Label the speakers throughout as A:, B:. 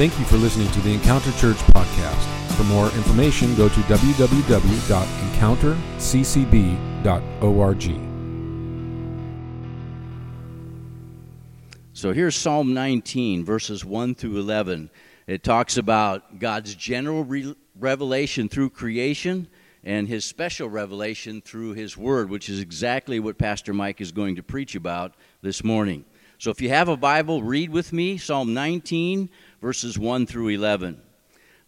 A: Thank you for listening to the Encounter Church podcast. For more information, go to www.encounterccb.org.
B: So here's Psalm 19, verses 1 through 11. It talks about God's general re- revelation through creation and his special revelation through his word, which is exactly what Pastor Mike is going to preach about this morning. So if you have a Bible, read with me Psalm 19, verses 1 through 11.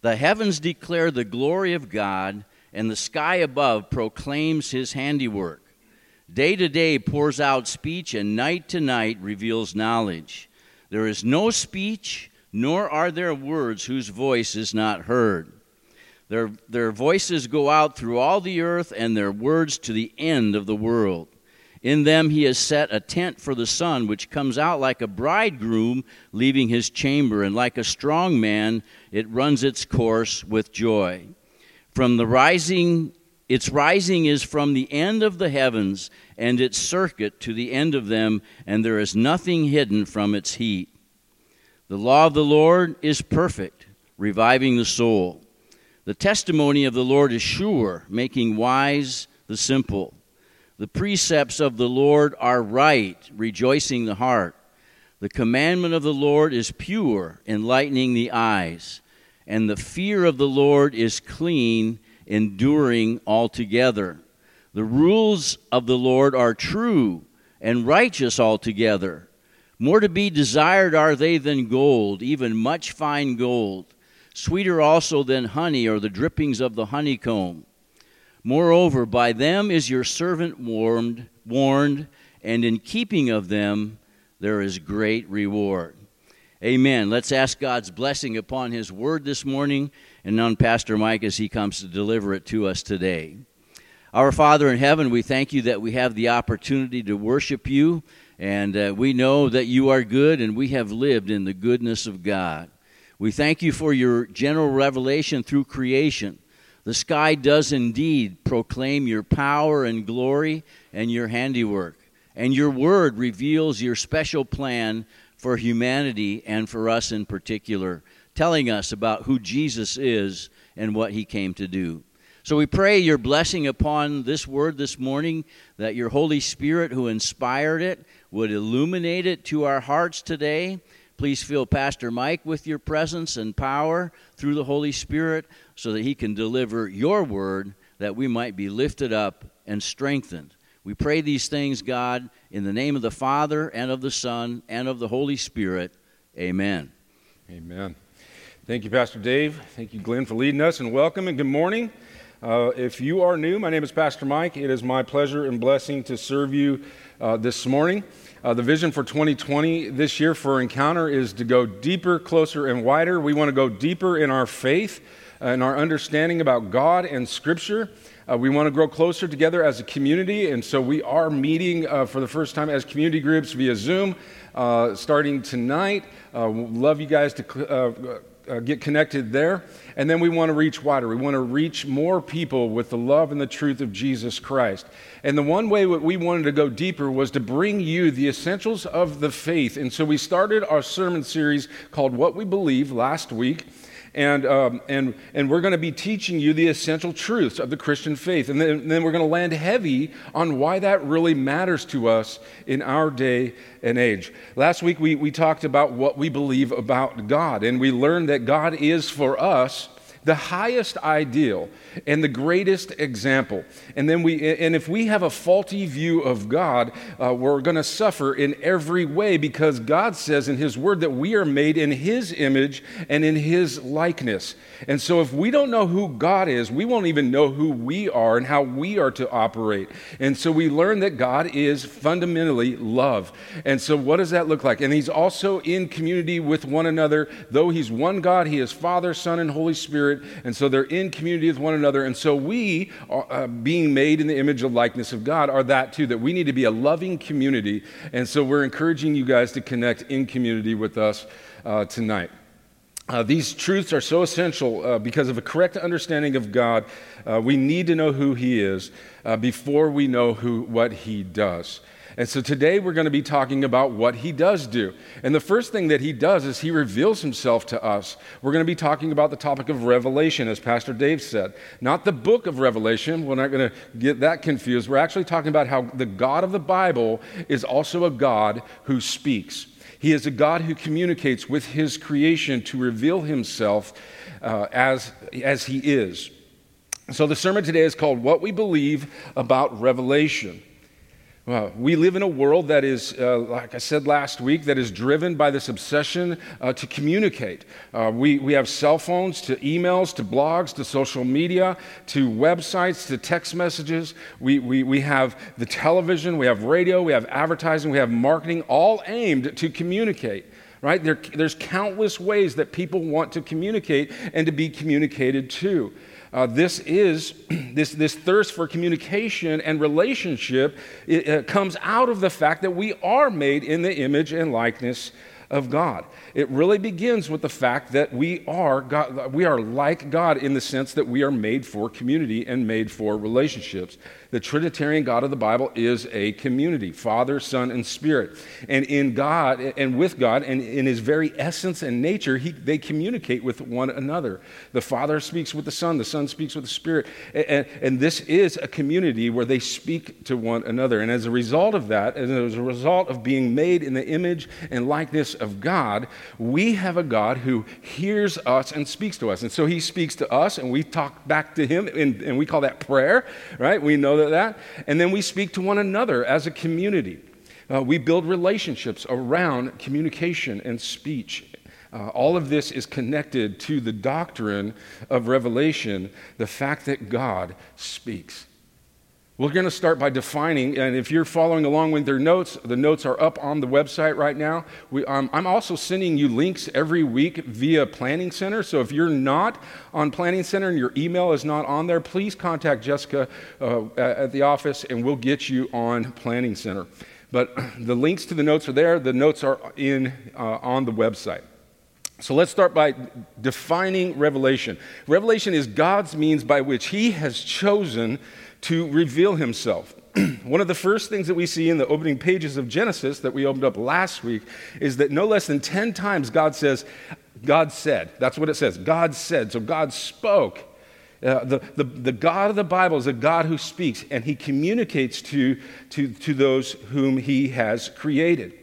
B: The heavens declare the glory of God, and the sky above proclaims his handiwork. Day to day pours out speech, and night to night reveals knowledge. There is no speech, nor are there words whose voice is not heard. Their, their voices go out through all the earth, and their words to the end of the world. In them he has set a tent for the sun, which comes out like a bridegroom leaving his chamber, and like a strong man, it runs its course with joy. From the rising, its rising is from the end of the heavens, and its circuit to the end of them, and there is nothing hidden from its heat. The law of the Lord is perfect, reviving the soul. The testimony of the Lord is sure, making wise the simple. The precepts of the Lord are right, rejoicing the heart. The commandment of the Lord is pure, enlightening the eyes. And the fear of the Lord is clean, enduring altogether. The rules of the Lord are true and righteous altogether. More to be desired are they than gold, even much fine gold, sweeter also than honey or the drippings of the honeycomb. Moreover, by them is your servant warned, warned, and in keeping of them there is great reward. Amen. Let's ask God's blessing upon His word this morning and on Pastor Mike as he comes to deliver it to us today. Our Father in heaven, we thank you that we have the opportunity to worship you, and uh, we know that you are good, and we have lived in the goodness of God. We thank you for your general revelation through creation. The sky does indeed proclaim your power and glory and your handiwork. And your word reveals your special plan for humanity and for us in particular, telling us about who Jesus is and what he came to do. So we pray your blessing upon this word this morning, that your Holy Spirit, who inspired it, would illuminate it to our hearts today. Please fill Pastor Mike with your presence and power through the Holy Spirit so that he can deliver your word that we might be lifted up and strengthened. We pray these things, God, in the name of the Father and of the Son and of the Holy Spirit. Amen.
C: Amen. Thank you, Pastor Dave. Thank you, Glenn, for leading us, and welcome and good morning. Uh, if you are new, my name is Pastor Mike. It is my pleasure and blessing to serve you uh, this morning. Uh, the vision for 2020 this year for Encounter is to go deeper, closer, and wider. We want to go deeper in our faith and our understanding about God and Scripture. Uh, we want to grow closer together as a community, and so we are meeting uh, for the first time as community groups via Zoom uh, starting tonight. Uh, love you guys to uh, uh, get connected there. And then we want to reach wider. We want to reach more people with the love and the truth of Jesus Christ. And the one way that we wanted to go deeper was to bring you the essentials of the faith. And so we started our sermon series called What We Believe last week and, um, and, and we're going to be teaching you the essential truths of the Christian faith. And then, and then we're going to land heavy on why that really matters to us in our day and age. Last week, we, we talked about what we believe about God, and we learned that God is for us the highest ideal and the greatest example. And then we, and if we have a faulty view of God, uh, we're going to suffer in every way because God says in His Word that we are made in His image and in His likeness. And so if we don't know who God is, we won't even know who we are and how we are to operate. And so we learn that God is fundamentally love. And so what does that look like? And He's also in community with one another. Though He's one God, He is Father, Son, and Holy Spirit. And so they're in community with one another another. And so we, are, uh, being made in the image of likeness of God, are that too, that we need to be a loving community. And so we're encouraging you guys to connect in community with us uh, tonight. Uh, these truths are so essential uh, because of a correct understanding of God. Uh, we need to know who He is uh, before we know who, what He does. And so today we're going to be talking about what he does do. And the first thing that he does is he reveals himself to us. We're going to be talking about the topic of revelation, as Pastor Dave said. Not the book of Revelation. We're not going to get that confused. We're actually talking about how the God of the Bible is also a God who speaks. He is a God who communicates with his creation to reveal himself uh, as, as he is. So the sermon today is called What We Believe About Revelation. Well, we live in a world that is, uh, like I said last week, that is driven by this obsession uh, to communicate. Uh, we, we have cell phones, to emails, to blogs, to social media, to websites, to text messages. We, we, we have the television, we have radio, we have advertising, we have marketing, all aimed to communicate. Right? There, there's countless ways that people want to communicate and to be communicated to. Uh, this is this, this thirst for communication and relationship it, comes out of the fact that we are made in the image and likeness of God. It really begins with the fact that we are God, we are like God in the sense that we are made for community and made for relationships. The Trinitarian God of the Bible is a community Father, Son, and Spirit. And in God, and with God, and in His very essence and nature, he, they communicate with one another. The Father speaks with the Son, the Son speaks with the Spirit. And, and this is a community where they speak to one another. And as a result of that, and as a result of being made in the image and likeness of God, we have a God who hears us and speaks to us. And so He speaks to us, and we talk back to Him, and, and we call that prayer, right? We know that that. And then we speak to one another as a community. Uh, we build relationships around communication and speech. Uh, all of this is connected to the doctrine of revelation, the fact that God speaks. We're going to start by defining, and if you're following along with their notes, the notes are up on the website right now. We, um, I'm also sending you links every week via Planning Center. So if you're not on Planning Center and your email is not on there, please contact Jessica uh, at the office and we'll get you on Planning Center. But the links to the notes are there, the notes are in, uh, on the website. So let's start by defining revelation. Revelation is God's means by which He has chosen to reveal himself. One of the first things that we see in the opening pages of Genesis that we opened up last week is that no less than 10 times God says, God said. That's what it says. God said. So God spoke. Uh, the, the, the God of the Bible is a God who speaks and he communicates to, to, to those whom he has created.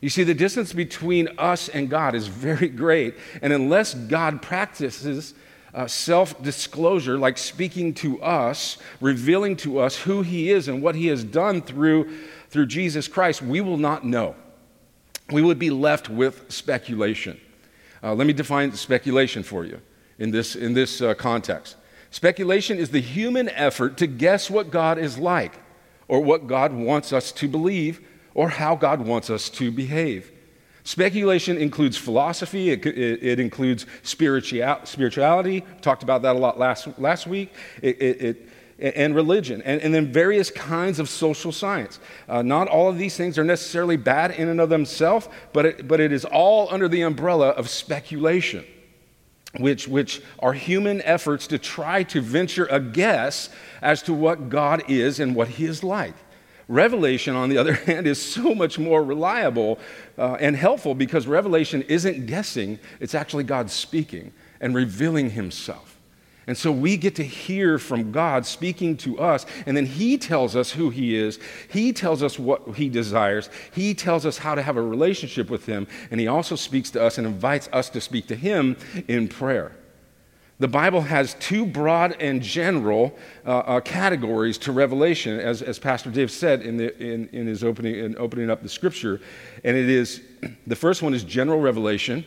C: You see, the distance between us and God is very great. And unless God practices uh, self disclosure, like speaking to us, revealing to us who He is and what He has done through, through Jesus Christ, we will not know. We would be left with speculation. Uh, let me define speculation for you in this, in this uh, context. Speculation is the human effort to guess what God is like, or what God wants us to believe, or how God wants us to behave. Speculation includes philosophy, it, it, it includes spirituality, talked about that a lot last, last week, it, and religion, and, and, then various kinds of social science. Uh, not all of these things are necessarily bad in and of themselves, but it, but it is all under the umbrella of speculation. Which, which are human efforts to try to venture a guess as to what God is and what He is like. Revelation, on the other hand, is so much more reliable uh, and helpful because revelation isn't guessing, it's actually God speaking and revealing Himself. And so we get to hear from God speaking to us, and then He tells us who He is. He tells us what He desires. He tells us how to have a relationship with Him, and He also speaks to us and invites us to speak to Him in prayer. The Bible has two broad and general uh, uh, categories to revelation, as, as Pastor Dave said in, the, in, in his opening, in opening up the scripture. And it is the first one is general revelation,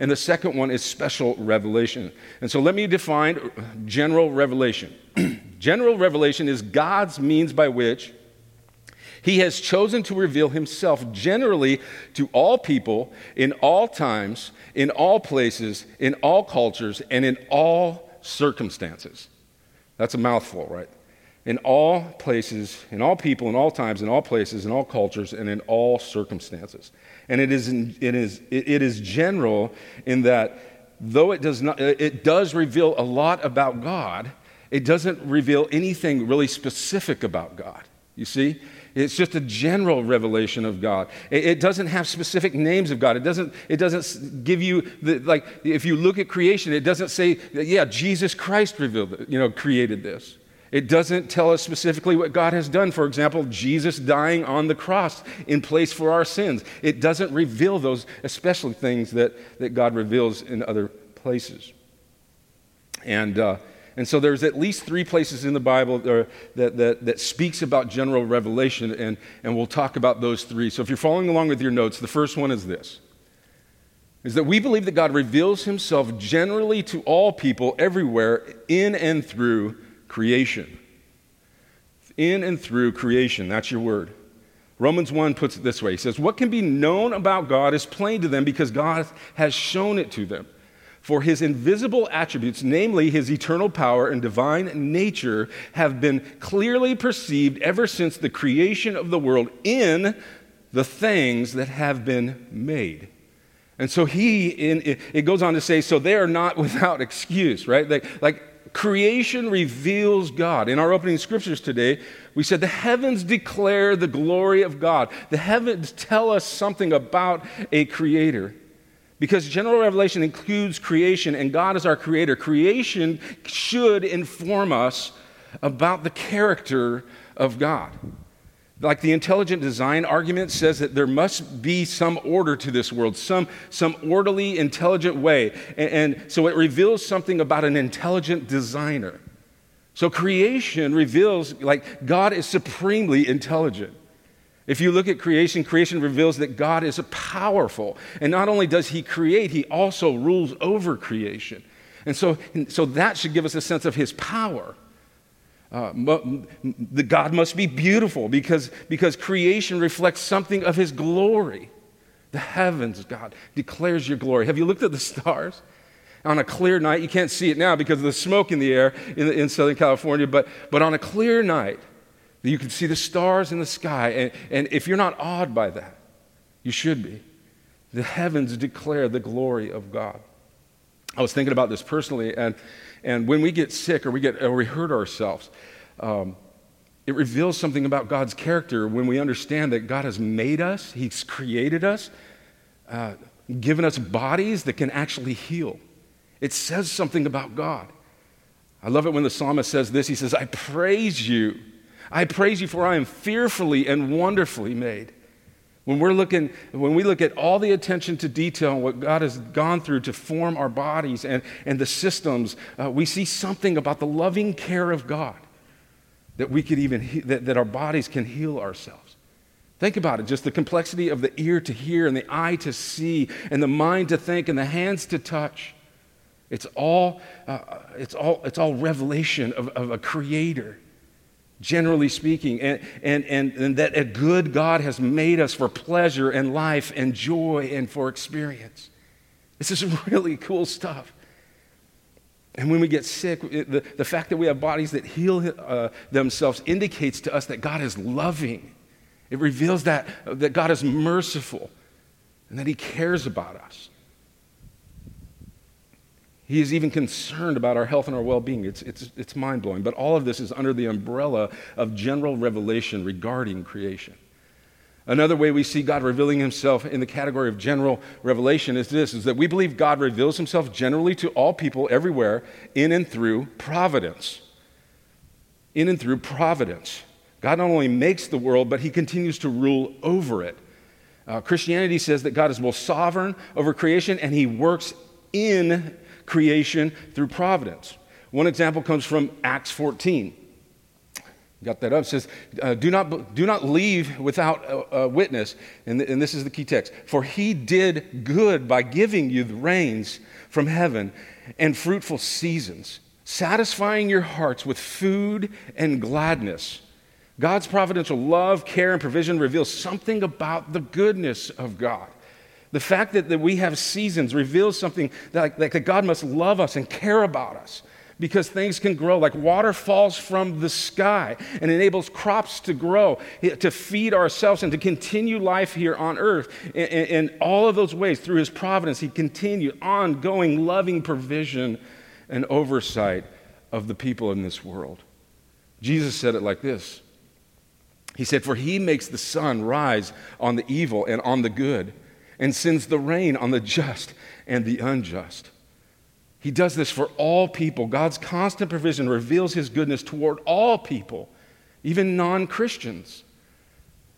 C: and the second one is special revelation. And so let me define general revelation. general revelation is God's means by which he has chosen to reveal himself generally to all people in all times, in all places, in all cultures, and in all circumstances. That's a mouthful, right? In all places, in all people, in all times, in all places, in all cultures, and in all circumstances. And it is, in, it is, it is general in that though it does, not, it does reveal a lot about God, it doesn't reveal anything really specific about God. You see? It's just a general revelation of God. It, doesn't have specific names of God. It doesn't, it doesn't give you, the, like, if you look at creation, it doesn't say, yeah, Jesus Christ revealed you know, created this. It doesn't tell us specifically what God has done. For example, Jesus dying on the cross in place for our sins. It doesn't reveal those, especially things that, that God reveals in other places. And, uh, and so there's at least three places in the Bible uh, that, that, that speaks about general revelation, and, and we'll talk about those three. So if you're following along with your notes, the first one is this is that we believe that God reveals himself generally to all people everywhere in and through creation. In and through creation, that's your word. Romans 1 puts it this way He says, What can be known about God is plain to them because God has shown it to them. For his invisible attributes, namely his eternal power and divine nature, have been clearly perceived ever since the creation of the world in the things that have been made. And so he, in, it goes on to say, so they are not without excuse, right? Like, like creation reveals God. In our opening scriptures today, we said the heavens declare the glory of God. The heavens tell us something about a creator. Because general revelation includes creation, and God is our creator. Creation should inform us about the character of God. Like the intelligent design argument says that there must be some order to this world, some, some orderly, intelligent way. And, and so it reveals something about an intelligent designer. So creation reveals, like, God is supremely intelligent. If you look at creation, creation reveals that God is powerful. And not only does He create, He also rules over creation. And so, so that should give us a sense of His power. Uh, the God must be beautiful because, because creation reflects something of His glory. The heavens, God, declares your glory. Have you looked at the stars? On a clear night, you can't see it now because of the smoke in the air in, in Southern California, but, but on a clear night, you can see the stars in the sky. And, and if you're not awed by that, you should be. The heavens declare the glory of God. I was thinking about this personally, and, and when we get sick or we, get, or we hurt ourselves, um, it reveals something about God's character when we understand that God has made us, He's created us, uh, given us bodies that can actually heal. It says something about God. I love it when the psalmist says this He says, I praise you I praise you for I am fearfully and wonderfully made. When, we're looking, when we look at all the attention to detail and what God has gone through to form our bodies and, and the systems, uh, we see something about the loving care of God that we could even, he- that, that our bodies can heal ourselves. Think about it just the complexity of the ear to hear and the eye to see and the mind to think and the hands to touch. It's all, uh, it's all, it's all revelation of, of a creator generally speaking, and, and, and, and that a good God has made us for pleasure and life and joy and for experience. This is really cool stuff. And when we get sick, it, the, the fact that we have bodies that heal uh, themselves indicates to us that God is loving. It reveals that, that God is merciful and that He cares about us. He is even concerned about our health and our well being. It's, it's, it's mind blowing. But all of this is under the umbrella of general revelation regarding creation. Another way we see God revealing himself in the category of general revelation is this is that we believe God reveals himself generally to all people everywhere in and through providence. In and through providence. God not only makes the world, but he continues to rule over it. Uh, Christianity says that God is both sovereign over creation and he works in creation through providence. One example comes from Acts 14. Got that up? It says, uh, do, not, do not leave without a, a witness. And, th- and this is the key text. For he did good by giving you the rains from heaven and fruitful seasons, satisfying your hearts with food and gladness. God's providential love, care, and provision reveals something about the goodness of God. The fact that, that we have seasons reveals something that, like, that God must love us and care about us because things can grow. Like water falls from the sky and enables crops to grow, eh, to feed ourselves, and to continue life here on earth. In, in all of those ways, through His providence, He continued ongoing, loving provision and oversight of the people in this world. Jesus said it like this He said, For he makes the sun rise on the evil and on the good, and sends the rain on the just and the unjust. He does this for all people. God's constant provision reveals his goodness toward all people, even non Christians.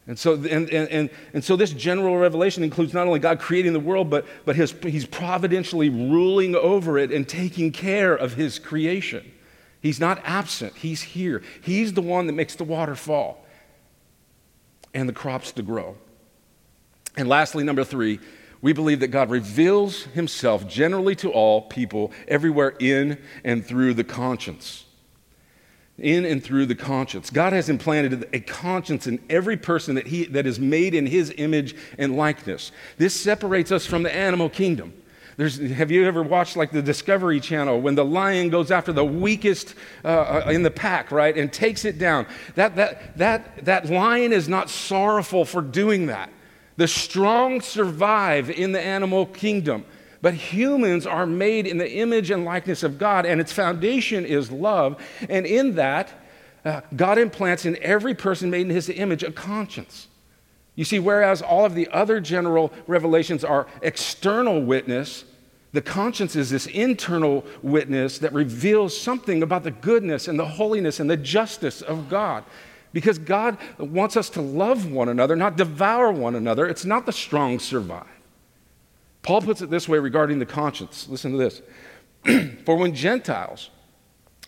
C: And so, and, and, and, and, so this general revelation includes not only God creating the world, but, but his, he's providentially ruling over it and taking care of his creation. He's not absent, he's here. He's the one that makes the water fall and the crops to grow. And lastly, number three, we believe that God reveals himself generally to all people, everywhere in and through the conscience. In and through the conscience. God has implanted a conscience in every person that, he, that is made in his image and likeness. This separates us from the animal kingdom. There's, have you ever watched like the Discovery Channel when the lion goes after the weakest uh, uh, in the pack, right, and takes it down? That, that, that, that lion is not sorrowful for doing that. The strong survive in the animal kingdom. But humans are made in the image and likeness of God, and its foundation is love. And in that, uh, God implants in every person made in his image a conscience. You see, whereas all of the other general revelations are external witness, the conscience is this internal witness that reveals something about the goodness and the holiness and the justice of God. Because God wants us to love one another, not devour one another. It's not the strong survive. Paul puts it this way regarding the conscience. Listen to this. For when Gentiles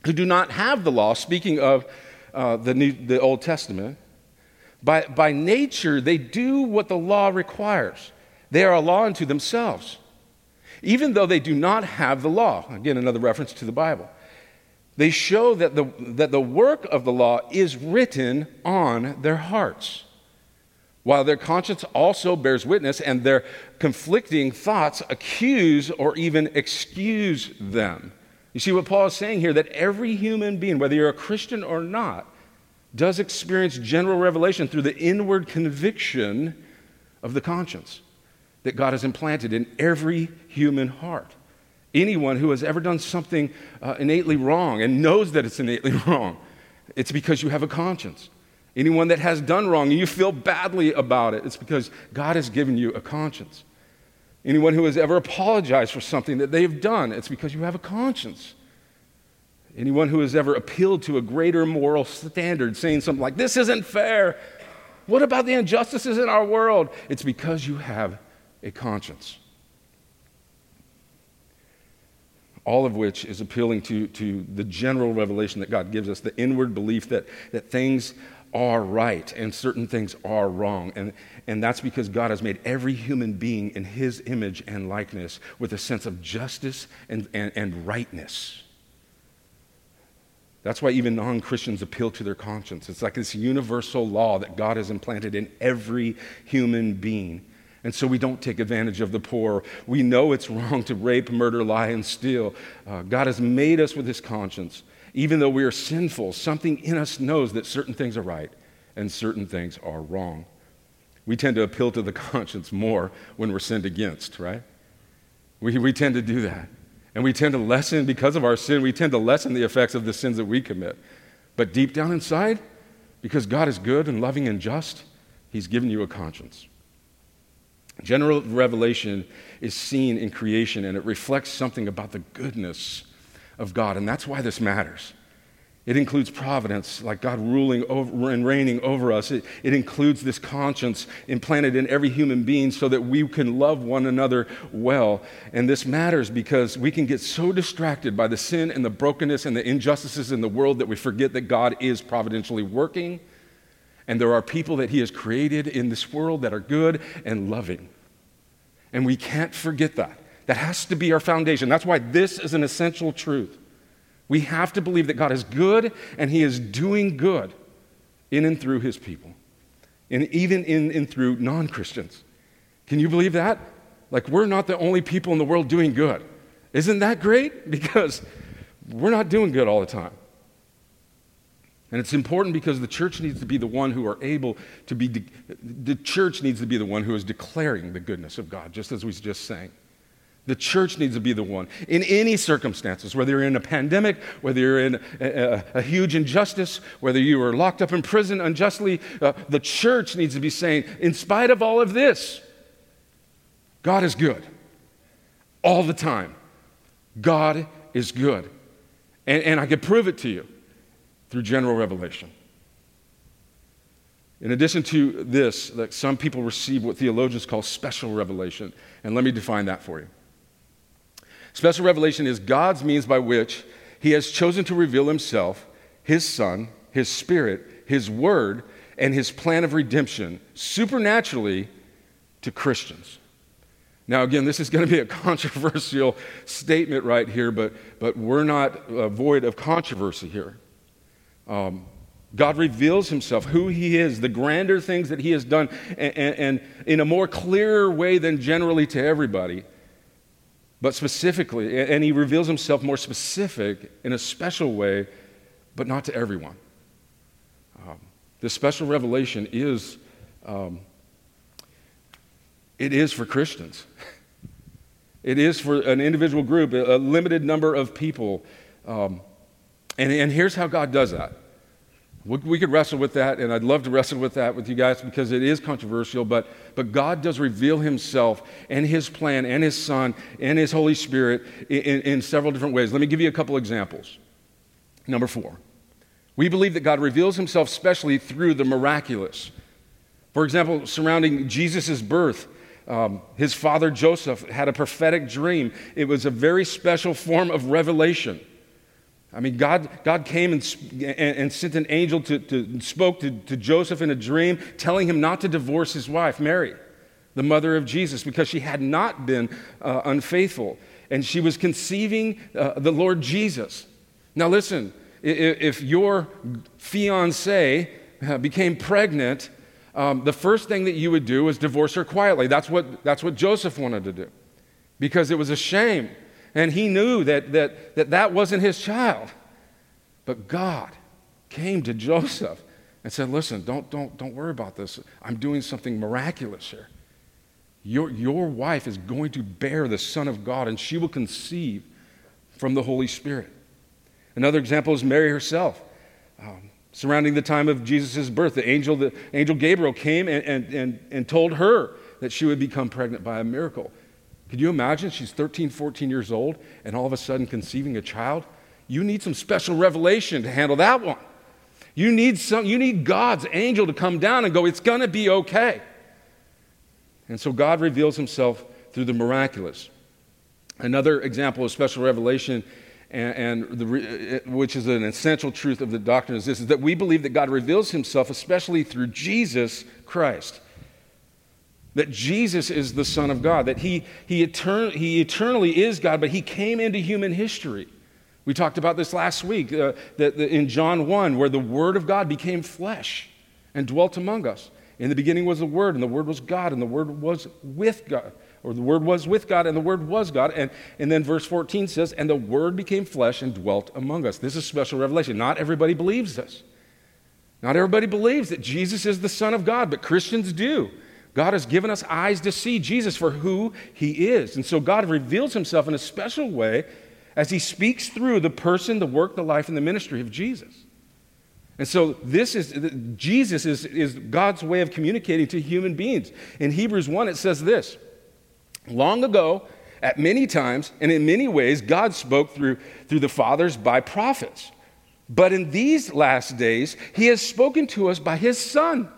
C: who do not have the law, speaking of uh, the, New, the Old Testament, by, by nature they do what the law requires. They are a law unto themselves, even though they do not have the law. Again, another reference to the Bible. They show that the, that the work of the law is written on their hearts, while their conscience also bears witness and their conflicting thoughts accuse or even excuse them. You see what Paul is saying here that every human being, whether you're a Christian or not, does experience general revelation through the inward conviction of the conscience that God has implanted in every human heart. Anyone who has ever done something uh, innately wrong and knows that it's innately wrong, it's because you have a conscience. Anyone that has done wrong and you feel badly about it, it's because God has given you a conscience. Anyone who has ever apologized for something that they've done, it's because you have a conscience. Anyone who has ever appealed to a greater moral standard, saying something like, This isn't fair. What about the injustices in our world? It's because you have a conscience. All of which is appealing to, to the general revelation that God gives us, the inward belief that, that things are right and certain things are wrong. And, and that's because God has made every human being in his image and likeness with a sense of justice and, and, and rightness. That's why even non Christians appeal to their conscience. It's like this universal law that God has implanted in every human being. And so we don't take advantage of the poor. We know it's wrong to rape, murder, lie, and steal. Uh, God has made us with his conscience. Even though we are sinful, something in us knows that certain things are right and certain things are wrong. We tend to appeal to the conscience more when we're sinned against, right? We, we tend to do that. And we tend to lessen, because of our sin, we tend to lessen the effects of the sins that we commit. But deep down inside, because God is good and loving and just, He's given you a conscience. General revelation is seen in creation and it reflects something about the goodness of God. And that's why this matters. It includes providence, like God ruling over and reigning over us. It, it, includes this conscience implanted in every human being so that we can love one another well. And this matters because we can get so distracted by the sin and the brokenness and the injustices in the world that we forget that God is providentially working and there are people that He has created in this world that are good and loving. And we can't forget that. That has to be our foundation. That's why this is an essential truth. We have to believe that God is good and He is doing good in and through His people, and even in and through non Christians. Can you believe that? Like, we're not the only people in the world doing good. Isn't that great? Because we're not doing good all the time. And it's important because the church needs to be the one who are able to be, de- the church needs to be the one who is declaring the goodness of God, just as we just sang. The church needs to be the one. In any circumstances, whether you're in a pandemic, whether you're in a, a, a huge injustice, whether you are locked up in prison unjustly, uh, the church needs to be saying, in spite of all of this, God is good. All the time. God is good. And, and I can prove it to you through general revelation. In addition to this, that some people receive what theologians call special revelation. And let me define that for you. Special revelation is God's means by which he has chosen to reveal himself, his son, his spirit, his word, and his plan of redemption supernaturally to Christians. Now, again, this is going to be a controversial statement right here, but, but we're not uh, void of controversy here. Um, God reveals himself, who he is, the grander things that he has done, and, and, and in a more clearer way than generally to everybody but specifically, and he reveals himself more specific in a special way, but not to everyone. Um, this special revelation is, um, it is for Christians. It is for an individual group, a limited number of people. Um, and, and here's how God does that. We could wrestle with that, and I'd love to wrestle with that with you guys because it is controversial, but, but God does reveal Himself and His plan and His Son and His Holy Spirit in, in several different ways. Let me give you a couple examples. Number four, we believe that God reveals Himself specially through the miraculous. For example, surrounding Jesus' birth, um, his father Joseph had a prophetic dream. It was a very special form of revelation. I mean, God, God came and, and, and sent an angel to, to spoke to, to Joseph in a dream, telling him not to divorce his wife, Mary, the mother of Jesus, because she had not been uh, unfaithful. And she was conceiving uh, the Lord Jesus. Now, listen, if your fiance uh, became pregnant, um, the first thing that you would do is divorce her quietly. That's what, that's what Joseph wanted to do because it was a shame and he knew that that, that, that wasn't his child. But God came to Joseph and said, Listen, don't, don't, don't worry about this. I'm doing something miraculous here. Your, your wife is going to bear the Son of God, and she will conceive from the Holy Spirit. Another example is Mary herself. Um, surrounding the time of Jesus' birth, the angel, the angel Gabriel came and, and, and, and told her that she would become pregnant by a miracle. Could you imagine? She's 13, 14 years old, and all of a sudden conceiving a child. You need some special revelation to handle that one. You need, some, you need God's angel to come down and go, it's going to be okay. And so God reveals himself through the miraculous. Another example of special revelation, and, and the, uh, which is an essential truth of the doctrine, is this is that we believe that God reveals himself especially through Jesus Christ that Jesus is the Son of God, that he, he, etern- he eternally is God, but he came into human history. We talked about this last week uh, that, that in John 1, where the Word of God became flesh and dwelt among us. In the beginning was the Word, and the Word was God, and the Word was with God. Or the Word was with God, and the Word was God. And, and then verse 14 says, And the Word became flesh and dwelt among us. This is special revelation. Not everybody believes this. Not everybody believes that Jesus is the Son of God, but Christians do. God has given us eyes to see Jesus for who he is. And so God reveals himself in a special way as he speaks through the person, the work, the life, and the ministry of Jesus. And so this is Jesus is, is God's way of communicating to human beings. In Hebrews 1, it says this Long ago, at many times and in many ways, God spoke through, through the fathers by prophets. But in these last days, he has spoken to us by his Son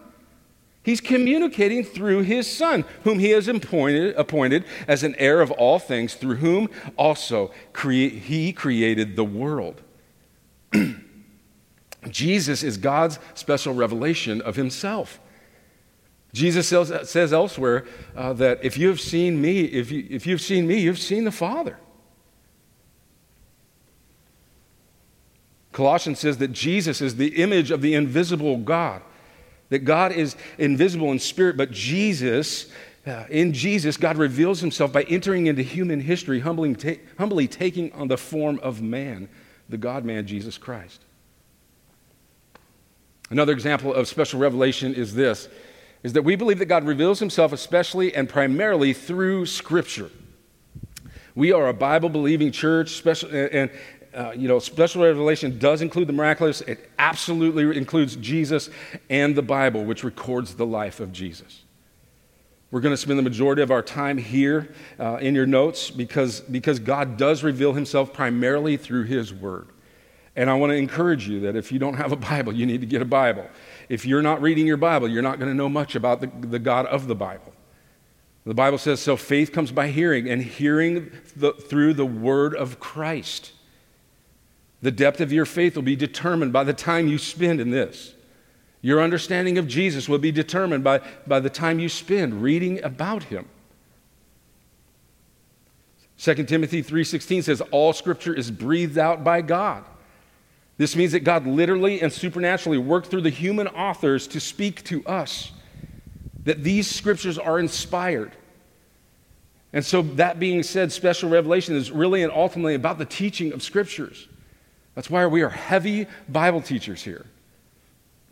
C: He's communicating through his son, whom he has appointed, appointed as an heir of all things, through whom also crea- he created the world. Jesus is God's special revelation of himself. Jesus says, elsewhere uh, that if you have seen me, if, you, if you've seen me, you've seen the Father. Colossians says that Jesus is the image of the invisible God that God is invisible in spirit, but Jesus, uh, in Jesus, God reveals himself by entering into human history, humbly, ta- humbly taking on the form of man, the God man, Jesus Christ. Another example of special revelation is this is that we believe that God reveals himself especially and primarily through Scripture. We are a Bible believing church, special, and, uh, you know, special revelation does include the miraculous. It absolutely includes Jesus and the Bible, which records the life of Jesus. We're going to spend the majority of our time here uh, in your notes because, because God does reveal himself primarily through his word. And I want to encourage you that if you don't have a Bible, you need to get a Bible. If you're not reading your Bible, you're not going to know much about the, the God of the Bible. The Bible says, so faith comes by hearing, and hearing the, through the word of Christ. The depth of your faith will be determined by the time you spend in this. Your understanding of Jesus will be determined by, by the time you spend reading about him. 2 Timothy 3:16 says all scripture is breathed out by God. This means that God literally and supernaturally worked through the human authors to speak to us. That these scriptures are inspired. And so that being said, special revelation is really and ultimately about the teaching of scriptures. That's why we are heavy Bible teachers here.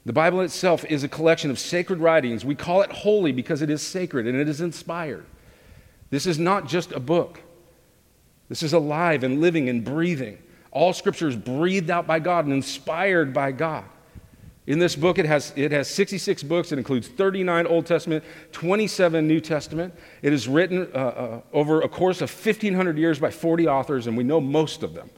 C: The Bible itself is a collection of sacred writings. We call it holy because it is sacred and it is inspired. This is not just a book, this is alive and living and breathing. All scripture is breathed out by God and inspired by God. In this book, it has, it has 66 books. It includes 39 Old Testament, 27 New Testament. It is written uh, uh, over a course of 1,500 years by 40 authors, and we know most of them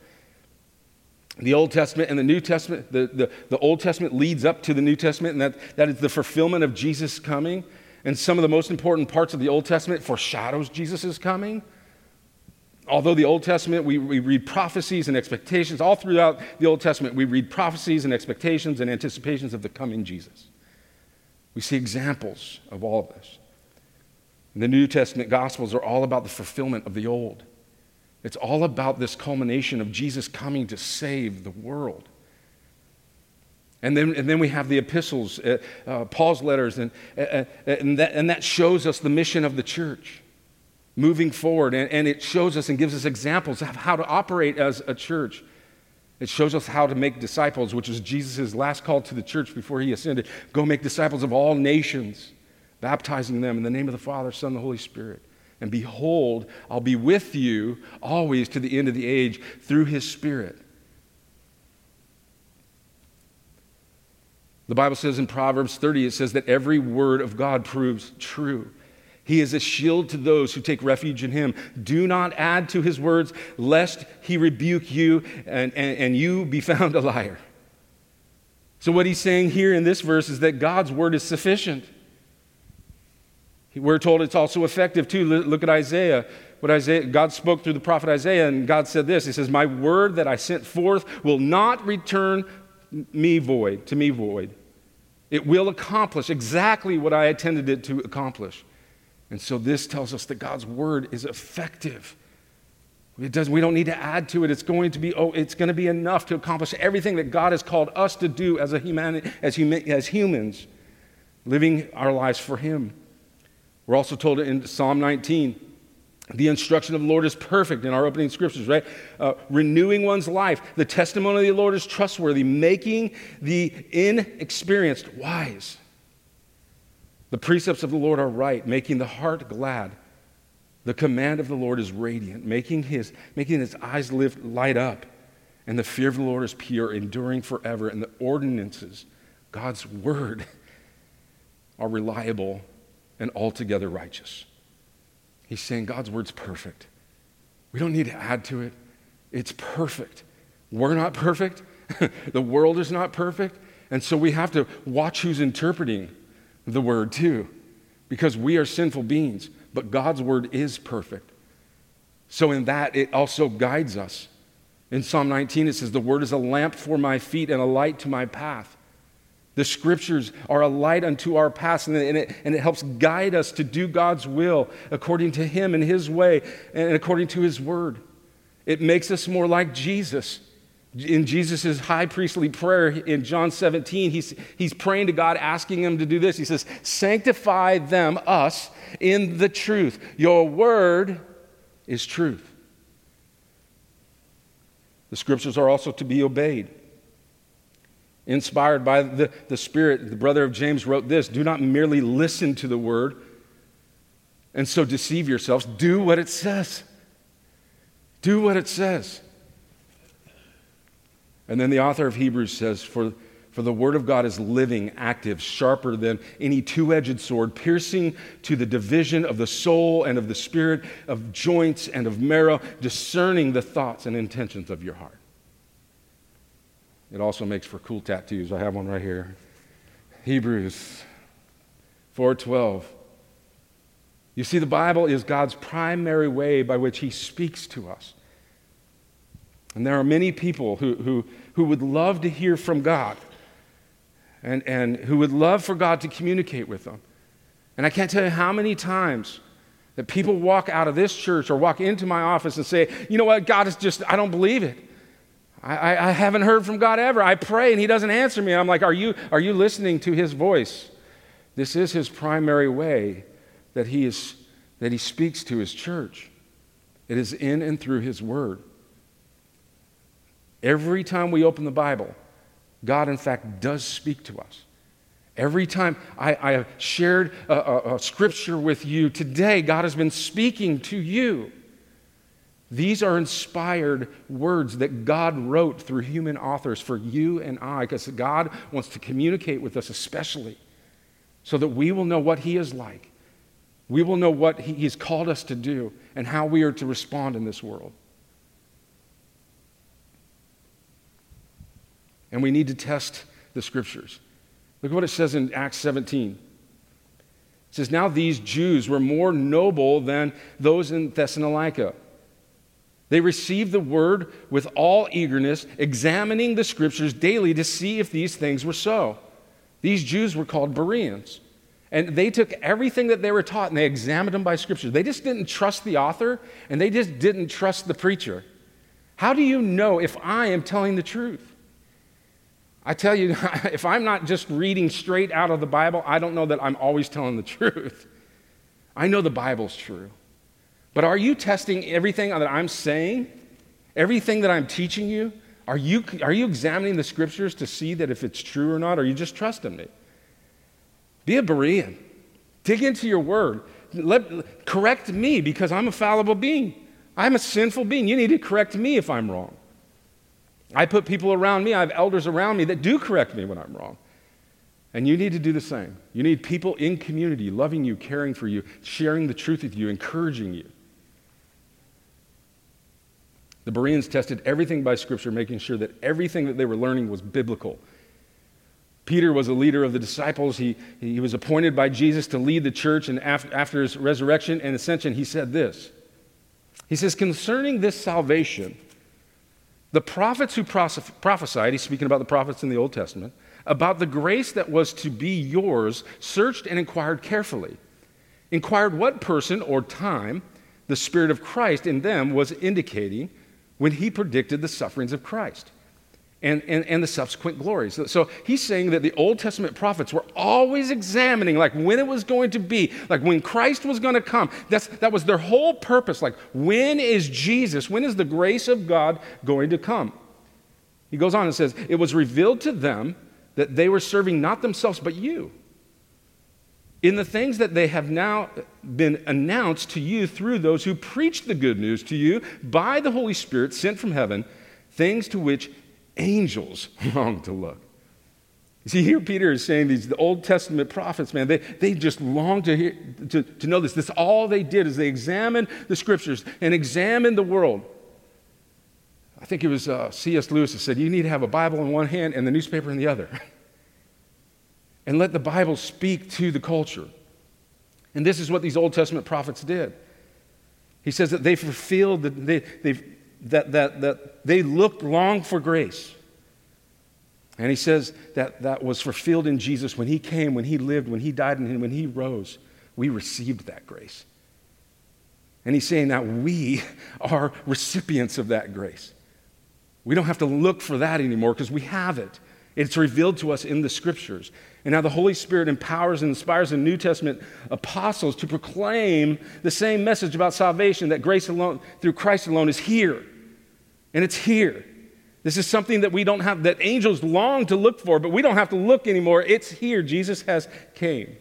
C: the Old Testament and the New Testament, the, the, the, Old Testament leads up to the New Testament, and that, that is the fulfillment of Jesus coming. And some of the most important parts of the Old Testament foreshadows Jesus' coming. Although the Old Testament, we, we read prophecies and expectations. All throughout the Old Testament, we read prophecies and expectations and anticipations of the coming Jesus. We see examples of all of this. The New Testament Gospels are all about the fulfillment of the Old. It's all about this culmination of Jesus coming to save the world. And then, and then we have the epistles, uh, uh, Paul's letters, and, uh, uh, and, that, and that shows us the mission of the church moving forward. And, and it shows us and gives us examples of how to operate as a church. It shows us how to make disciples, which is Jesus' last call to the church before he ascended. Go make disciples of all nations, baptizing them in the name of the Father, Son, and the Holy Spirit. And behold, I'll be with you always to the end of the age through his Spirit. The Bible says in Proverbs 30, it says that every word of God proves true. He is a shield to those who take refuge in him. Do not add to his words, lest he rebuke you and, and, and you be found a liar. So, what he's saying here in this verse is that God's word is sufficient. We're told it's also effective too. Look at Isaiah. What Isaiah, God spoke through the prophet Isaiah, and God said this He says, My word that I sent forth will not return me void, to me void. It will accomplish exactly what I intended it to accomplish. And so this tells us that God's word is effective. It does, we don't need to add to it. It's going to be, oh, it's going to be enough to accomplish everything that God has called us to do as, a human, as, human, as humans, living our lives for Him. We're also told in Psalm 19, the instruction of the Lord is perfect in our opening scriptures, right? Uh, renewing one's life. The testimony of the Lord is trustworthy, making the inexperienced wise. The precepts of the Lord are right, making the heart glad. The command of the Lord is radiant, making his, making his eyes lift, light up. And the fear of the Lord is pure, enduring forever. And the ordinances, God's word, are reliable and altogether righteous. He's saying God's word's perfect. We don't need to add to it. It's perfect. We're not perfect. the world is not perfect. And so we have to watch who's interpreting the word too, because we are sinful beings, but God's word is perfect. So in that, it also guides us. In Psalm 19, it says, The word is a lamp for my feet and a light to my path. The scriptures are a light unto our path, and it, and it helps guide us to do God's will according to Him and His way and according to His word. It makes us more like Jesus. In Jesus' high priestly prayer in John 17, he's, he's praying to God, asking Him to do this. He says, Sanctify them, us, in the truth. Your word is truth. The scriptures are also to be obeyed. Inspired by the, the Spirit, the brother of James wrote this Do not merely listen to the word and so deceive yourselves. Do what it says. Do what it says. And then the author of Hebrews says, For, for the word of God is living, active, sharper than any two edged sword, piercing to the division of the soul and of the spirit, of joints and of marrow, discerning the thoughts and intentions of your heart. It also makes for cool tattoos. I have one right here. Hebrews 4:12. You see the Bible is God's primary way by which he speaks to us. And there are many people who, who, who would love to hear from God and, and who would love for God to communicate with them. And I can't tell you how many times that people walk out of this church or walk into my office and say, you know what, God is just, I don't believe it. I, I, I haven't heard from God ever. I pray and He doesn't answer me. I'm like, are you, are you listening to His voice? This is His primary way that He, is, that he speaks to His church. It is in and through His Word. Every time we open the Bible, God, in fact, does speak to us. Every time I, I have shared a, a, a scripture with you today, God has been speaking to you. These are inspired words that God wrote through human authors for you and I, because God wants to communicate with us, especially so that we will know what He is like. We will know what he, He's called us to do and how we are to respond in this world. and we need to test the scriptures. Look at what it says in Acts 17. It says, Now these Jews were more noble than those in Thessalonica. They received the word with all eagerness, examining the scriptures daily to see if these things were so. These Jews were called Bereans. And they took everything that they were taught and they examined them by scripture. They just didn't trust the author and they just didn't trust the preacher. How do you know if I am telling the truth? I tell you, if I'm not just reading straight out of the Bible, I don't know that I'm always telling the truth. I know the Bible's true. But are you testing everything that I'm saying? Everything that I'm teaching you? Are you, are you examining the scriptures to see that if it's true or not? Or are you just trusting me? Be a Berean. Dig into your word. Let, correct me because I'm a fallible being. I'm a sinful being. You need to correct me if I'm wrong. I put people around me, I have elders around me that do correct me when I'm wrong. And you need to do the same. You need people in community loving you, caring for you, sharing the truth with you, encouraging you. The Bereans tested everything by Scripture, making sure that everything that they were learning was biblical. Peter was a leader of the disciples. He, he was appointed by Jesus to lead the church, and after, after his resurrection and ascension, he said this. He says, Concerning this salvation, the prophets who prophesied, he's speaking about the prophets in the Old Testament, about the grace that was to be yours, searched and inquired carefully. Inquired what person or time the Spirit of Christ in them was indicating when he predicted the sufferings of Christ and, and, and the subsequent glories. So, he's saying that the Old Testament prophets were always examining, like when it was going to be, like when Christ was going to come. That's, that was their whole purpose. Like, when is Jesus, when is the grace of God going to come? He goes on and says, It was revealed to them that they were serving not themselves, but you. In the things that they have now been announced to you through those who preached the good news to you by the Holy Spirit sent from heaven, things to which angels long to look. You see, here Peter is saying these the Old Testament prophets, man, they, they just long to, hear, to, to know this. This all they did is they examined the scriptures and examined the world. I think it was uh, C.S. Lewis that said, You need to have a Bible in one hand and the newspaper in the other. and let the Bible speak to the culture. And this is what these Old Testament prophets did. He says that they fulfilled, the, they, they that, that, that they looked long for grace. And he says that that was fulfilled in Jesus when he came, when he lived, when he died, and when he rose. We received that grace. And he's saying that we are recipients of that grace. We don't have to look for that anymore because we have it. It's revealed to us in the scriptures. And now the Holy Spirit empowers and inspires the New Testament apostles to proclaim the same message about salvation that grace alone, through Christ alone, is here. And it's here. This is something that we don't have, that angels long to look for, but we don't have to look anymore. It's here. Jesus has came.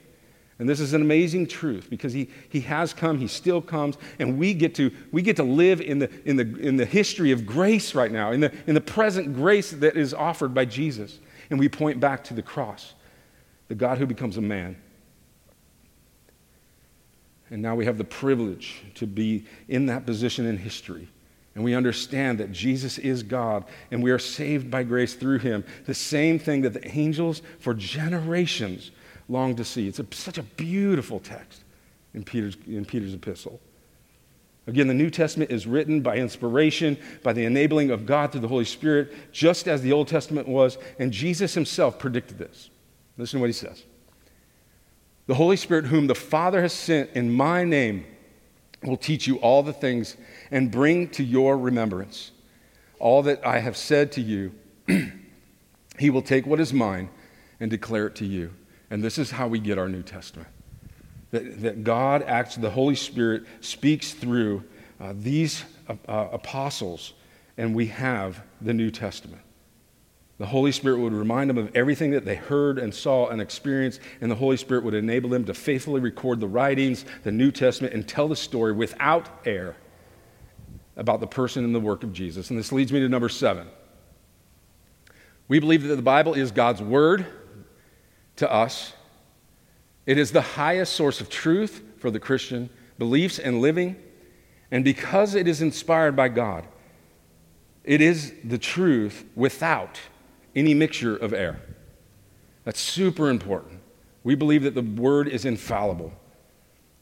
C: And this is an amazing truth because he, he has come, he still comes, and we get to, we get to live in the, in, the, in the history of grace right now, in the, in the present grace that is offered by Jesus. And we point back to the cross, the God who becomes a man. And now we have the privilege to be in that position in history. And we understand that Jesus is God and we are saved by grace through him. The same thing that the angels for generations longed to see. It's a, such a beautiful text in Peter's, in Peter's epistle. Again, the New Testament is written by inspiration, by the enabling of God through the Holy Spirit, just as the Old Testament was, and Jesus himself predicted this. Listen to what he says The Holy Spirit, whom the Father has sent in my name, will teach you all the things and bring to your remembrance all that I have said to you. he will take what is mine and declare it to you. And this is how we get our New Testament. That, that God acts, the Holy Spirit speaks through uh, these uh, uh, apostles, and we have the New Testament. The Holy Spirit would remind them of everything that they heard and saw and experienced, and the Holy Spirit would enable them to faithfully record the writings, the New Testament, and tell the story without error about the person and the work of Jesus. And this leads me to number seven. We believe that the Bible is God's Word to us. It is the highest source of truth for the Christian beliefs and living. And because it is inspired by God, it is the truth without any mixture of air. That's super important. We believe that the word is infallible,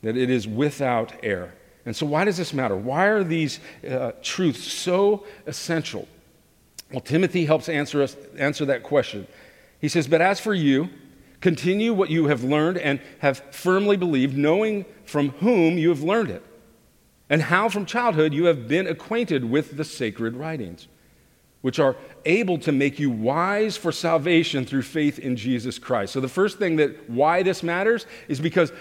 C: that it is without error. And so, why does this matter? Why are these uh, truths so essential? Well, Timothy helps answer, us, answer that question. He says, But as for you, Continue what you have learned and have firmly believed, knowing from whom you have learned it, and how from childhood you have been acquainted with the sacred writings, which are able to make you wise for salvation through faith in Jesus Christ. So, the first thing that why this matters is because,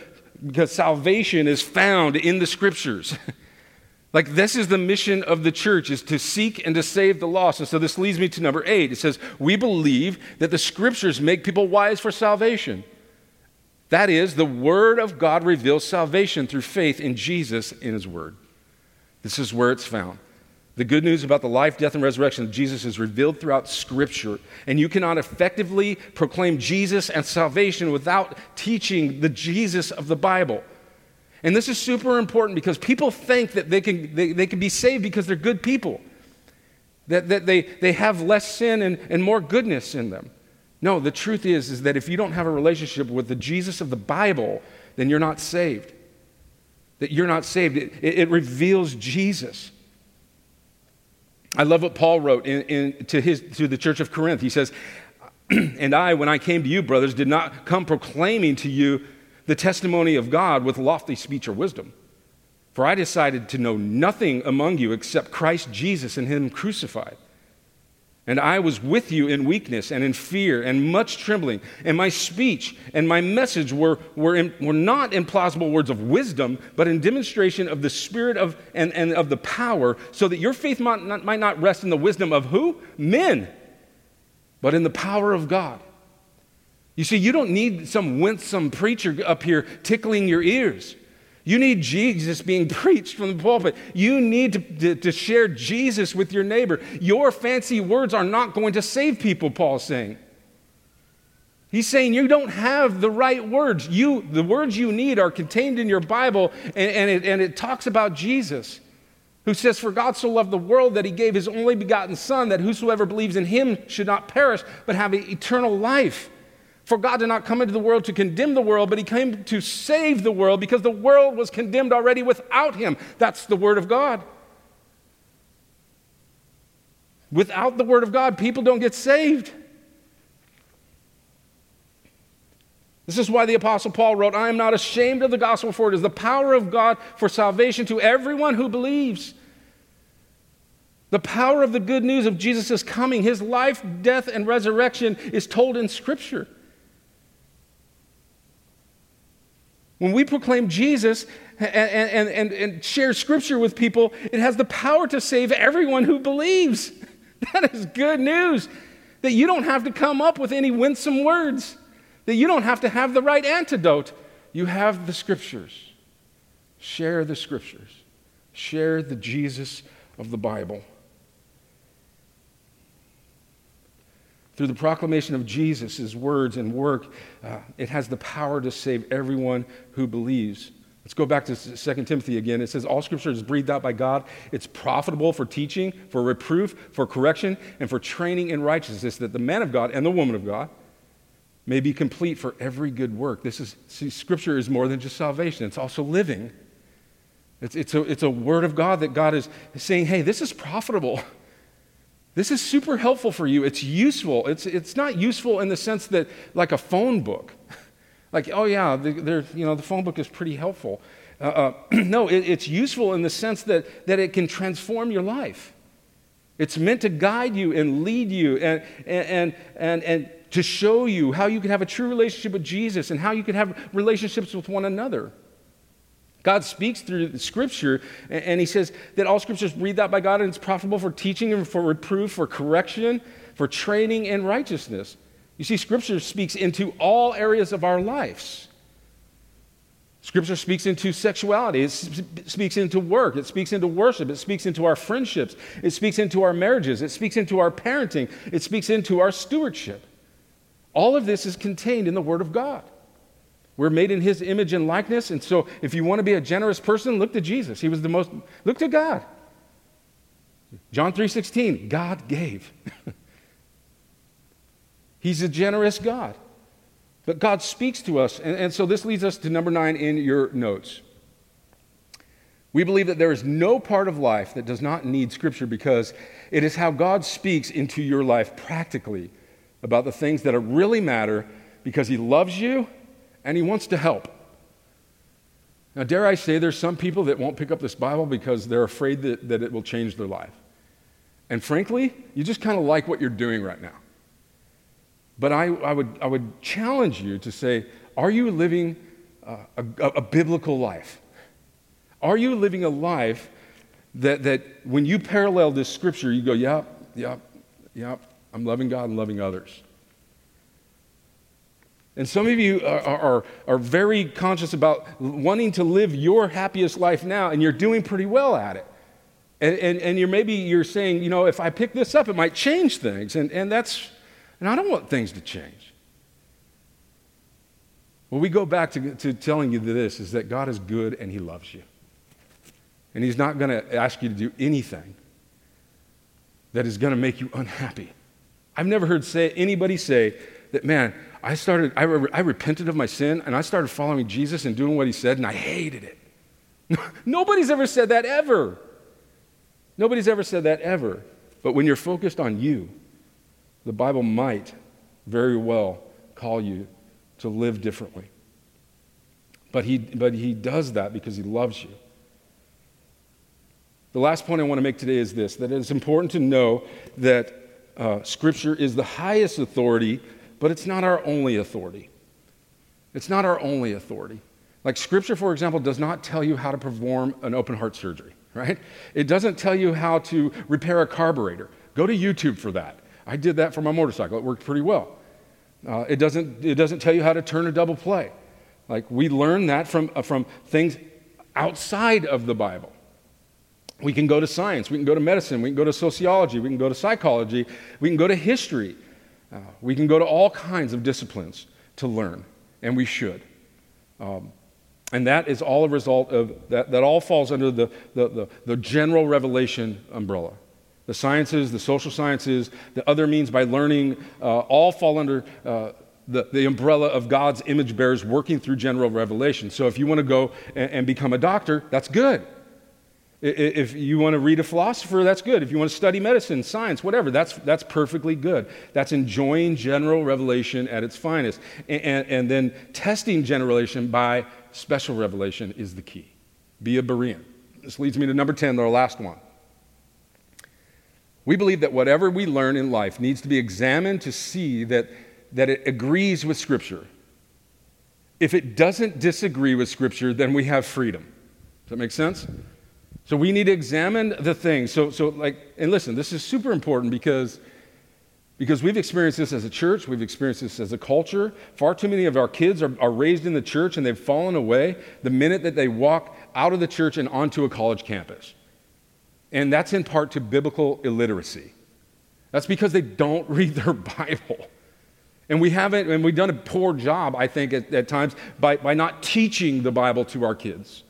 C: because salvation is found in the scriptures. Like this is the mission of the church is to seek and to save the lost. And so this leads me to number 8. It says, "We believe that the scriptures make people wise for salvation." That is, the word of God reveals salvation through faith in Jesus in his word. This is where it's found. The good news about the life, death, and resurrection of Jesus is revealed throughout Scripture. And you cannot effectively proclaim Jesus and salvation without teaching the Jesus of the Bible. And this is super important because people think that they can, they, they can be saved because they're good people, that, that they, they have less sin and, and more goodness in them. No, the truth is, is that if you don't have a relationship with the Jesus of the Bible, then you're not saved. That you're not saved. It, it, it reveals Jesus. I love what Paul wrote in, in, to, his, to the church of Corinth. He says, And I, when I came to you, brothers, did not come proclaiming to you the testimony of God with lofty speech or wisdom. For I decided to know nothing among you except Christ Jesus and Him crucified. And I was with you in weakness and in fear and much trembling. And my speech and my message were, were, in, were not in plausible words of wisdom, but in demonstration of the Spirit of, and, and of the power, so that your faith might not, might not rest in the wisdom of who? Men, but in the power of God. You see, you don't need some winsome preacher up here tickling your ears. You need Jesus being preached from the pulpit. You need to, to, to, share Jesus with your neighbor. Your fancy words are not going to save people, Paul's saying. He's saying you don't have the right words. You, the words you need are contained in your Bible, and, and, it, and it talks about Jesus, who says, For God so loved the world that he gave his only begotten Son, that whosoever believes in him should not perish, but have eternal life. For God did not come into the world to condemn the world, but He came to save the world because the world was condemned already without Him. That's the Word of God. Without the Word of God, people don't get saved. This is why the Apostle Paul wrote, I am not ashamed of the gospel, for it is the power of God for salvation to everyone who believes. The power of the good news of Jesus' coming, his life, death, and resurrection is told in Scripture. When we proclaim Jesus and, and, and, and, share scripture with people, it has the power to save everyone who believes. That is good news. That you don't have to come up with any winsome words, that you don't have to have the right antidote. you have the scriptures. Share the scriptures. Share the Jesus of the Bible. Through the proclamation of Jesus, words and work, uh, it has the power to save everyone who believes. Let's go back to 2 Timothy again. It says, All scripture is breathed out by God. It's profitable for teaching, for reproof, for correction, and for training in righteousness, that the man of God and the woman of God may be complete for every good work. This is, see, scripture is more than just salvation, it's also living. It's, it's, a, it's a word of God that God is saying, hey, this is profitable. This is super helpful for you. It's useful. It's, it's not useful in the sense that, like a phone book. like, oh, yeah, the, you know, the phone book is pretty helpful. Uh, uh, no, it, it's useful in the sense that, that it can transform your life. It's meant to guide you and lead you and, and, and, and, to show you how you can have a true relationship with Jesus and how you can have relationships with one another. God speaks through the scripture, and he says that all scripture is breathed out by God and it's profitable for teaching and for reproof, for correction, for training in righteousness. You see, scripture speaks into all areas of our lives. Scripture speaks into sexuality, it speaks into work, it speaks into worship, it speaks into our friendships, it speaks into our marriages, it speaks into our parenting, it speaks into our stewardship. All of this is contained in the Word of God. We're made in his image and likeness. And so if you want to be a generous person, look to Jesus. He was the most look to God. John 3:16, God gave. He's a generous God. But God speaks to us. And, and so this leads us to number nine in your notes. We believe that there is no part of life that does not need Scripture because it is how God speaks into your life practically about the things that really matter because He loves you and he wants to help. Now, dare I say, there's some people that won't pick up this Bible because they're afraid that, that it will change their life. And frankly, you just kind of like what you're doing right now. But I, I, would, I would challenge you to say, are you living a, a biblical life? Are you living a life that, that when you parallel this scripture, you go, yep, yep, yep, I'm loving God and loving others? And some of you are, are, are, very conscious about wanting to live your happiest life now, and you're doing pretty well at it. And, and, and you're maybe you're saying, you know, if I pick this up, it might change things. And, and that's, and I don't want things to change. Well, we go back to, to telling you this is that God is good and He loves you. And He's not going to ask you to do anything that is going to make you unhappy. I've never heard say, anybody say that, man, I started, I, re- I repented of my sin and I started following Jesus and doing what he said and I hated it. Nobody's ever said that ever. Nobody's ever said that ever. But when you're focused on you, the Bible might very well call you to live differently. But he, but he does that because he loves you. The last point I want to make today is this that it's important to know that uh, Scripture is the highest authority but it's not our only authority. It's not our only authority. Like Scripture, for example, does not tell you how to perform an open heart surgery, right? It doesn't tell you how to repair a carburetor. Go to YouTube for that. I did that for my motorcycle, it worked pretty well. Uh, it, doesn't, it doesn't tell you how to turn a double play. Like we learn that from, uh, from things outside of the Bible. We can go to science, we can go to medicine, we can go to sociology, we can go to psychology, we can go to history. Uh, we can go to all kinds of disciplines to learn, and we should. Um, and that is all a result of that, that all falls under the, the, the, the, general revelation umbrella. The sciences, the social sciences, the other means by learning, uh, all fall under uh, the, the umbrella of God's image bearers working through general revelation. So if you want to go and, and become a doctor, that's good. If you want to read a philosopher, that's good. If you want to study medicine, science, whatever, that's, that's perfectly good. That's enjoying general revelation at its finest. And, and, and then testing general revelation by special revelation is the key. Be a Berean. This leads me to number 10, our last one. We believe that whatever we learn in life needs to be examined to see that, that it agrees with Scripture. If it doesn't disagree with Scripture, then we have freedom. Does that make sense? So we need to examine the things. So, so like, and listen, this is super important because Because we've experienced this as a church, we've experienced this as a culture. Far too many of our kids are, are raised in the church and they've fallen away the minute that they walk out of the church and onto a college campus. And that's in part to biblical illiteracy. That's because they don't read their Bible. And we haven't, and we've done a poor job, I think, at, at times by, by not teaching the Bible to our kids.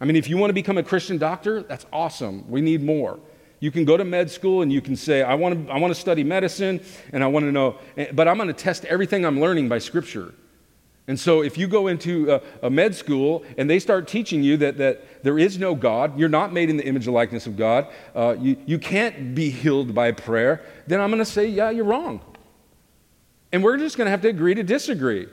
C: I mean, if you want to become a Christian doctor, that's awesome. We need more. You can go to med school and you can say, I want to, I want to study medicine and I want to know, eh, but I'm going to test everything I'm learning by Scripture. And so if you go into a, a, med school and they start teaching you that, that there is no God, you're not made in the image and likeness of God, uh, you, you can't be healed by prayer, then I'm going to say, yeah, you're wrong. And we're just going to have to agree to disagree.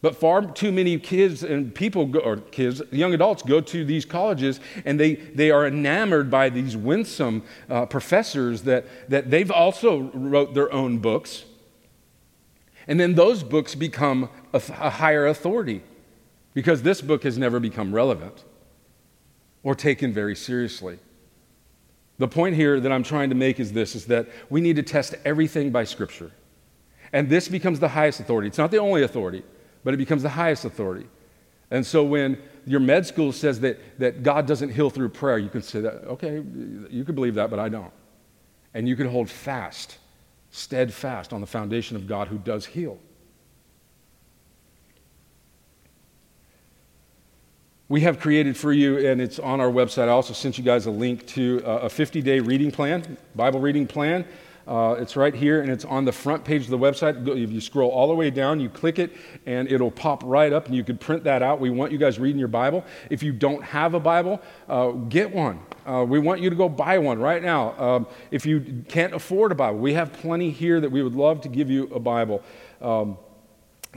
C: But far too many kids and people, go, or kids, young adults, go to these colleges and they, they are enamored by these winsome uh, professors that, that they've also wrote their own books. And then those books become a, a higher authority because this book has never become relevant or taken very seriously. The point here that I'm trying to make is this is that we need to test everything by Scripture. And this becomes the highest authority. It's not the only authority but it becomes the highest authority. And so when your med school says that, that God doesn't heal through prayer, you can say that, okay, you can believe that, but I don't. And you can hold fast, steadfast on the foundation of God who does heal. We have created for you, and it's on our website. I also sent you guys a link to uh, a 50 day reading plan, Bible reading plan. Uh, it's right here and it's on the front page of the website. If you scroll all the way down, you click it and it'll pop right up and you can print that out. We want you guys reading your Bible. If you don't have a Bible, uh, get one. Uh, we want you to go buy one right now. Um, if you can't afford a Bible, we have plenty here that we would love to give you a Bible. Um,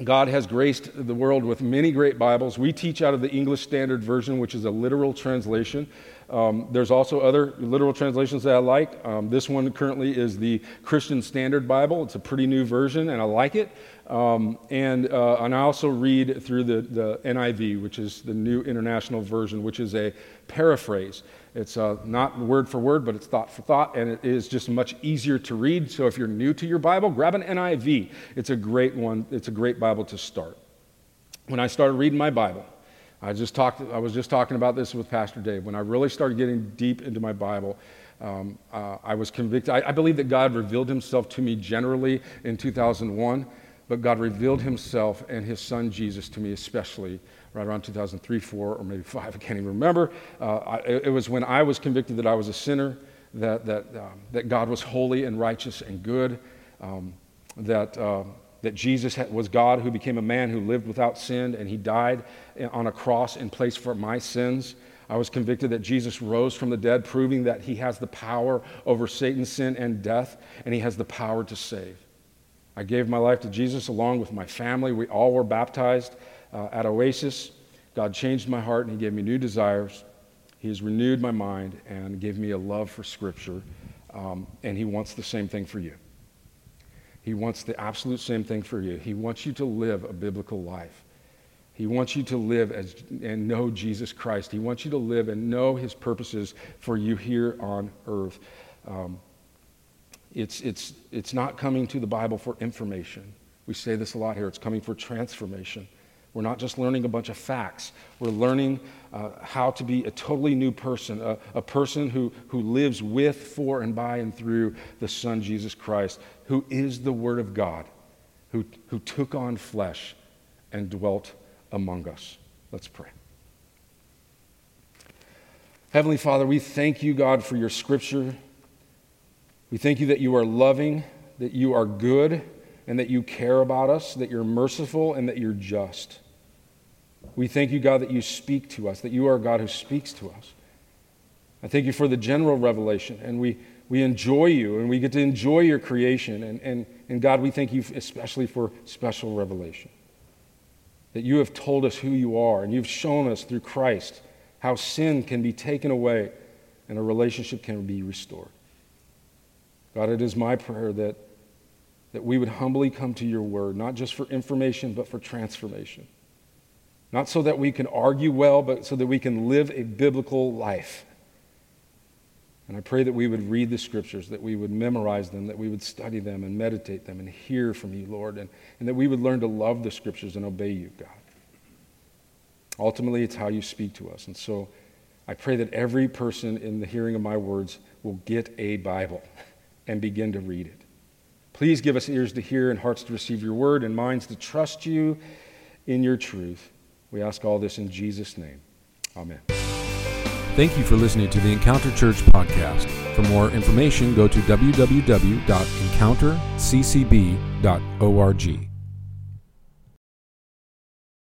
C: God has graced the world with many great Bibles. We teach out of the English Standard Version, which is a literal translation. Um, there's also other literal translations that I like. Um, this one currently is the Christian Standard Bible. It's a pretty new version, and I like it. Um, and, uh, and I also read through the, the NIV, which is the New International Version, which is a paraphrase. It's uh, not word for word, but it's thought for thought, and it is just much easier to read. So if you're new to your Bible, grab an NIV. It's a great one, it's a great Bible to start. When I started reading my Bible, I just talked. I was just talking about this with Pastor Dave. When I really started getting deep into my Bible, um, uh, I was convicted. I, I, believe that God revealed Himself to me generally in 2001, but God revealed Himself and His Son Jesus to me especially right around 2003, four, or maybe five. I can't even remember. Uh, I, it was when I was convicted that I was a sinner, that that um, that God was holy and righteous and good, um, that. Uh, that Jesus was God who became a man who lived without sin, and he died on a cross in place for my sins. I was convicted that Jesus rose from the dead, proving that he has the power over Satan's sin and death, and he has the power to save. I gave my life to Jesus along with my family. We all were baptized uh, at Oasis. God changed my heart, and he gave me new desires. He has renewed my mind and gave me a love for Scripture, um, and he wants the same thing for you. He wants the absolute same thing for you. He wants you to live a biblical life. He wants you to live as, and know Jesus Christ. He wants you to live and know his purposes for you here on earth. Um, it's, it's, it's not coming to the Bible for information. We say this a lot here. It's coming for transformation. We're not just learning a bunch of facts. We're learning uh, how to be a totally new person, a, a person who, who lives with, for, and by, and through the Son, Jesus Christ, who is the Word of God, who, who took on flesh and dwelt among us. Let's pray. Heavenly Father, we thank you, God, for your scripture. We thank you that you are loving, that you are good, and that you care about us, that you're merciful, and that you're just. We thank you, God, that you speak to us, that you are a God who speaks to us. I thank you for the general revelation, and we, we enjoy you, and we get to enjoy your creation. And, and, and God, we thank you especially for special revelation. That you have told us who you are, and you've shown us through Christ how sin can be taken away and a relationship can be restored. God, it is my prayer that, that we would humbly come to your word, not just for information, but for transformation. Not so that we can argue well, but so that we can live a biblical life. And I pray that we would read the scriptures, that we would memorize them, that we would study them and meditate them and hear from you, Lord, and, and that we would learn to love the scriptures and obey you, God. Ultimately, it's how you speak to us. And so I pray that every person in the hearing of my words will get a Bible and begin to read it. Please give us ears to hear and hearts to receive your word and minds to trust you in your truth. We ask all this in Jesus' name. Amen.
A: Thank you for listening to the Encounter Church podcast. For more information, go to www.encounterccb.org.